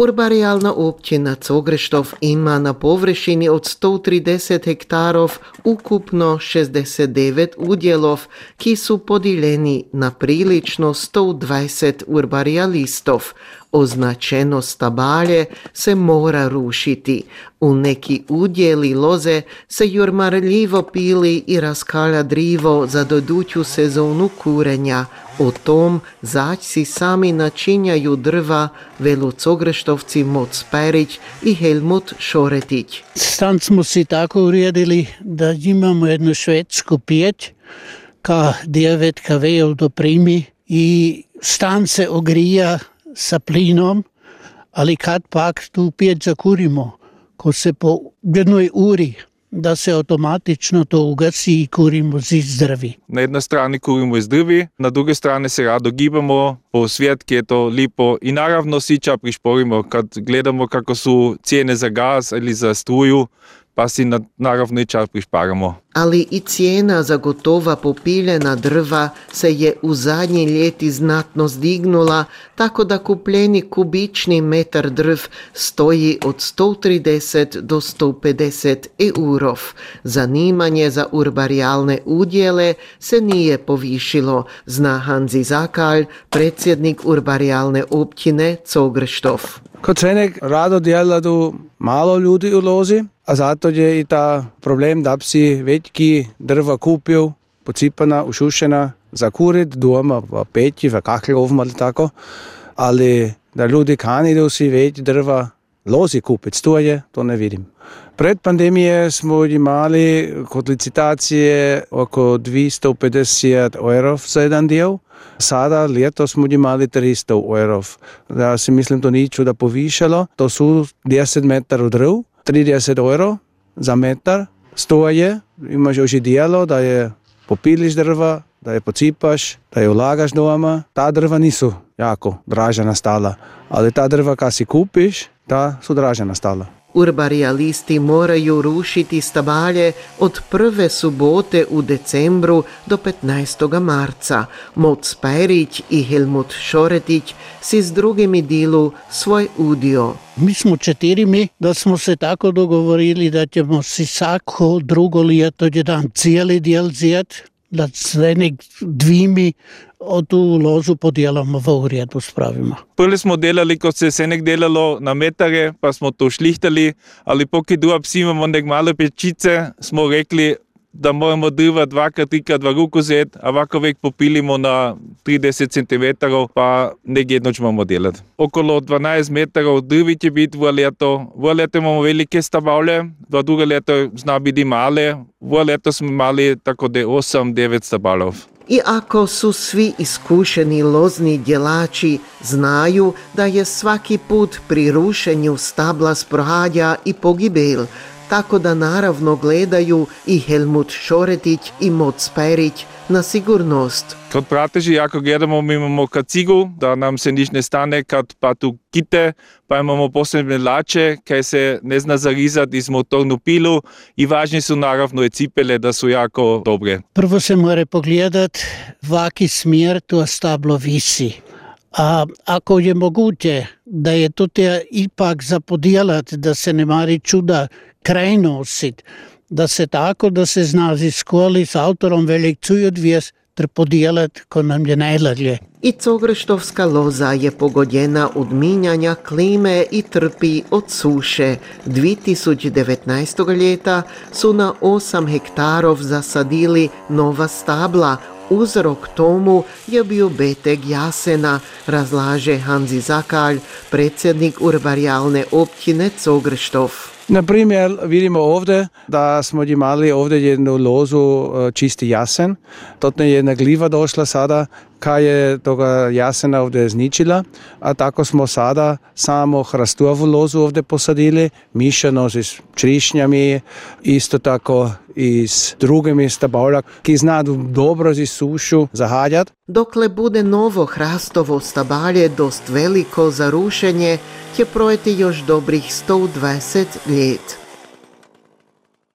Urbarijalna općina Cogreštov ima na površini od 130 hektarov ukupno 69 udjelov, ki su podijeljeni na prilično 120 urbarijalistov. Označeno stabalje se mora rušiti. U neki udjeli loze se jurmarljivo pili i raskalja drivo za doduću sezonu kurenja. O tom zaćci sami načinjaju drva velu Cogreštovci Moc Perić i Helmut Šoretić. Stan smo si tako uredili da imamo jednu švedsku pjeć ka 9 kV doprimi i stan se ogrija sa plinom, ali kad pak tu pjeć zakurimo, ko se po jednoj uri da se automatično to ugasi i kurimo iz drvi. Na jednoj strani kurimo iz drvi, na druge strane se rado gibamo po svijet, ki je to lipo i naravno sića prišporimo kad gledamo kako su cijene za gaz ili za struju, pa si na, naravno i čas prišparamo. Ali i cijena za gotova popiljena drva se je u zadnji ljeti znatno zdignula, tako da kupljeni kubični metar drv stoji od 130 do 150 eurov. Zanimanje za urbarijalne udjele se nije povišilo, zna Hanzi Zakalj, predsjednik urbarijalne općine Cogrštov. Kot cenek rado dela tu malo ljudi u lozi, a zato je i ta problem da bi si većki drva kupil, pocipana, ušušena, za kurit doma, v peći, v kahljovom ali tako, ali da ljudi kanijo si več drva lozi kupiti, to je, to ne vidim. Pred pandemije smo imali kot licitacije oko 250 evrov za jedan del, sada letos smo imali 300 evrov. Ja si mislim, to ni čuda povišalo, to su 10 metrov drv, 30 evrov za metar, stoje, imaš že dijelo, da je popiliš drva, da je pocipaš, da je vlagaš doma. Ta drva nisu jako draža nastala, ali ta drva, kad si kupiš, ta su draža nastala. Urbarijalisti moraju rušiti stabalje od prve subote u decembru do 15. marca. Moc Perić i Helmut Šoretić si s drugimi dilu svoj udio. Mi smo četirimi da smo se tako dogovorili da ćemo si svako drugo ljeto jedan cijeli dijel zjet, nek dvimi od tu lozu podijelamo v uredbu spravimo. Prvi smo delali, kot se je nek delalo na metare, pa smo to šlihtali, ali poki druga psi imamo nek male pečice, smo rekli, da moramo drva dvakrat, trikrat v ruku vzeti, a ovako vek popilimo na 30 cm, pa nekaj jedno ćemo delati. Okolo 12 metrov drvi će biti v leto, v leto imamo velike stavavlje, v druge leto zna biti male, v leto smo imali tako da 8-9 stavavljev. I ako su svi iskušeni lozni djelači, znaju da je svaki put pri rušenju stabla sprohađa i pogibel, tako da naravno gledaju i Helmut Šoretić i Moc Perić na sigurnost. Kot prateži, jako gledamo, mi imamo kacigu, da nam se nič ne stane, kad pa tu kite, pa imamo posebne lače, kaj se ne zna zarizati iz motornu pilu i važni su naravno i cipele, da su jako dobre. Prvo se mora pogledati, vaki smjer to stablo visi. A ako je moguće da je to ipak za podijelati, da se ne mari čuda kraj nosit, da se tako, da se zna z školi s avtorom velik cuj odvijes, ter podijelati, ko nam je najlažje. I Cogreštovska loza je pogodjena od minjanja klime i trpi od suše. 2019. ljeta su na 8 hektarov zasadili nova stabla, Uzrok tomu je bio beteg jasena, razlaže Hanzi Zakalj, predsjednik urbarijalne općine Cogrštov. Na primjer, vidimo ovdje da smo imali ovdje jednu lozu čisti jasen. To je jedna gliva došla sada, kaj je toga jasena ovdje zničila, a tako smo sada samo hrastovu lozu ovdje posadili, mišano s črišnjami, isto tako i s drugimi stabavlja, ki znadu dobro z sušu zahađat. Dokle bude novo hrastovo stabalje dost veliko za rušenje, će projeti još dobrih 120 ljet.